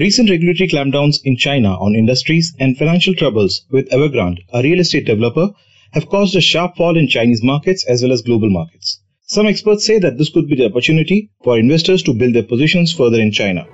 Recent regulatory clampdowns in China on industries and financial troubles with Evergrande, a real estate developer, have caused a sharp fall in Chinese markets as well as global markets. Some experts say that this could be the opportunity for investors to build their positions further in China.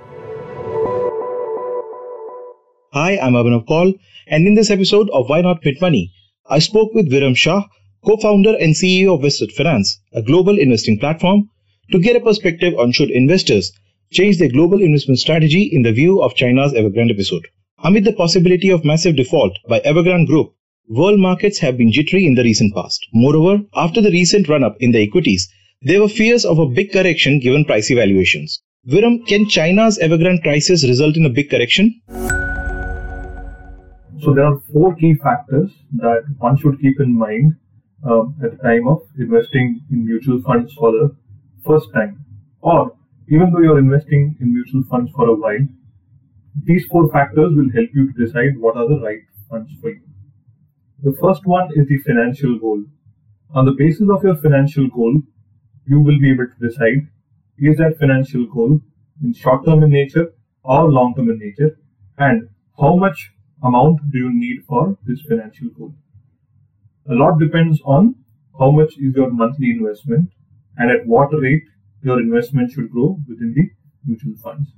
Hi, I'm Abhinav Kaul, and in this episode of Why Not Mint Money, I spoke with Viram Shah, co-founder and CEO of Vested Finance, a global investing platform, to get a perspective on should investors change their global investment strategy in the view of China's Evergrande episode. Amid the possibility of massive default by Evergrande Group, world markets have been jittery in the recent past. Moreover, after the recent run-up in the equities, there were fears of a big correction given price evaluations. Viram, can China's Evergrande crisis result in a big correction? So there are four key factors that one should keep in mind um, at the time of investing in mutual funds for the first time, or even though you're investing in mutual funds for a while, these four factors will help you to decide what are the right funds for you. The first one is the financial goal. On the basis of your financial goal, you will be able to decide is that financial goal in short term in nature or long term in nature and how much amount do you need for this financial goal. A lot depends on how much is your monthly investment and at what rate your investment should grow within the mutual funds.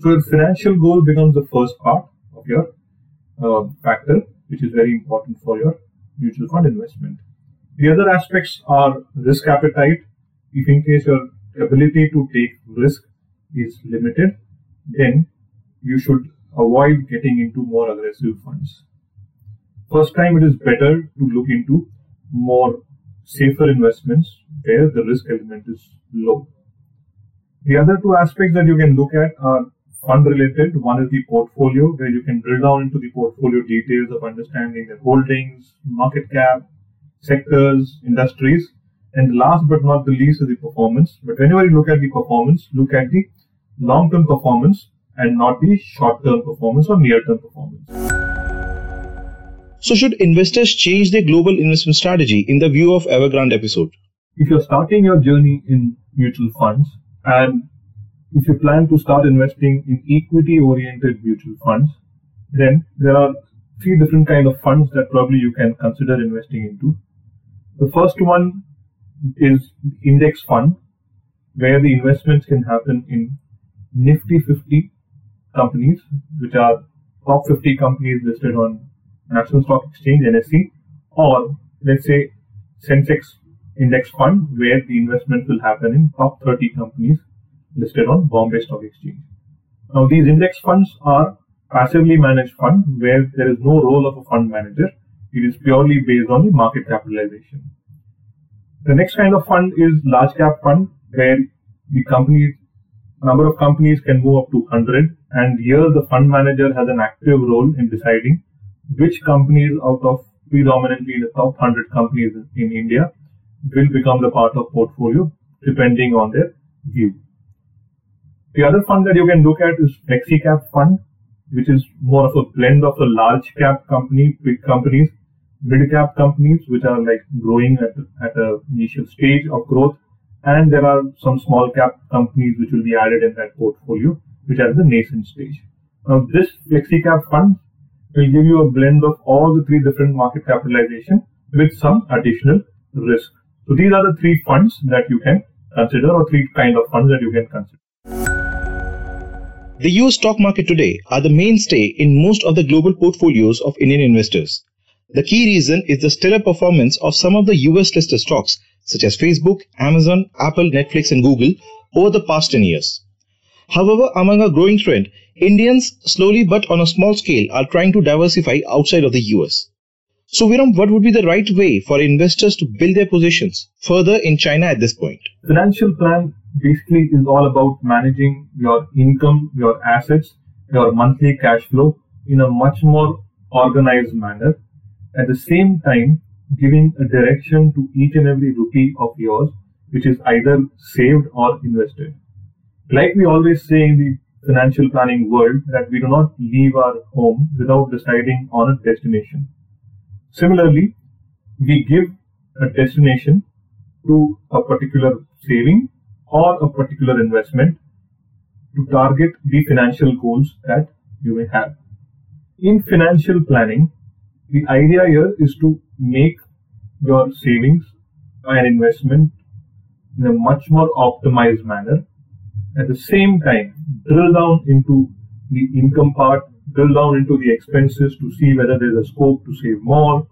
So your financial goal becomes the first part of your uh, factor, which is very important for your mutual fund investment. The other aspects are risk appetite. If in case your ability to take risk is limited, then you should avoid getting into more aggressive funds. First time it is better to look into more safer investments where the risk element is low. The other two aspects that you can look at are fund related. One is the portfolio, where you can drill down into the portfolio details of understanding the holdings, market cap, sectors, industries. And last but not the least is the performance. But whenever you look at the performance, look at the long term performance and not the short term performance or near term performance. So, should investors change their global investment strategy in the view of Evergrande episode? If you're starting your journey in mutual funds, and if you plan to start investing in equity oriented mutual funds, then there are three different kind of funds that probably you can consider investing into. The first one is index fund, where the investments can happen in Nifty 50 companies, which are top 50 companies listed on National Stock Exchange, NSE, or let's say Sensex index fund where the investment will happen in top 30 companies listed on Bombay Stock Exchange. Now these index funds are passively managed fund where there is no role of a fund manager. It is purely based on the market capitalization. The next kind of fund is large cap fund where the company number of companies can move up to 100 and here the fund manager has an active role in deciding which companies out of predominantly the top 100 companies in India will become the part of portfolio depending on their view. The other fund that you can look at is flexi cap fund, which is more of a blend of the large cap company, big companies, mid cap companies, which are like growing at, at a initial stage of growth. And there are some small cap companies which will be added in that portfolio, which are the nascent stage. Now this flexi cap fund will give you a blend of all the three different market capitalization with some additional risk. So these are the three funds that you can consider or three kind of funds that you can consider. The US stock market today are the mainstay in most of the global portfolios of Indian investors. The key reason is the stellar performance of some of the US listed stocks such as Facebook, Amazon, Apple, Netflix and Google over the past 10 years. However, among a growing trend, Indians slowly but on a small scale are trying to diversify outside of the US. So, Viram, what would be the right way for investors to build their positions further in China at this point? Financial plan basically is all about managing your income, your assets, your monthly cash flow in a much more organized manner. At the same time, giving a direction to each and every rupee of yours, which is either saved or invested. Like we always say in the financial planning world, that we do not leave our home without deciding on a destination. Similarly, we give a destination to a particular saving or a particular investment to target the financial goals that you may have. In financial planning, the idea here is to make your savings and investment in a much more optimized manner. At the same time, drill down into the income part, drill down into the expenses to see whether there's a scope to save more,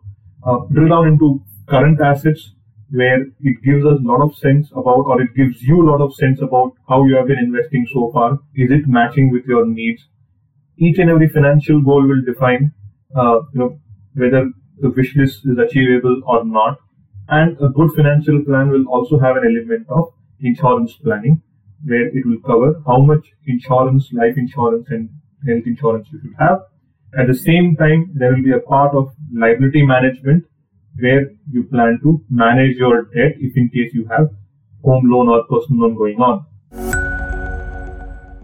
uh, drill down into current assets where it gives us a lot of sense about, or it gives you a lot of sense about how you have been investing so far. Is it matching with your needs? Each and every financial goal will define, uh, you know, whether the wish list is achievable or not. And a good financial plan will also have an element of insurance planning, where it will cover how much insurance, life insurance, and health insurance you should have. At the same time, there will be a part of liability management where you plan to manage your debt if in case you have home loan or personal loan going on.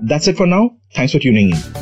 That's it for now. Thanks for tuning in.